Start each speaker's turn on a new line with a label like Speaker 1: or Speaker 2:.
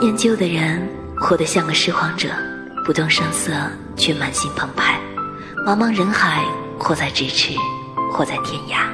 Speaker 1: 念旧的人活得像个拾荒者不动声色却满心澎湃。茫茫人海或在咫尺或在天涯。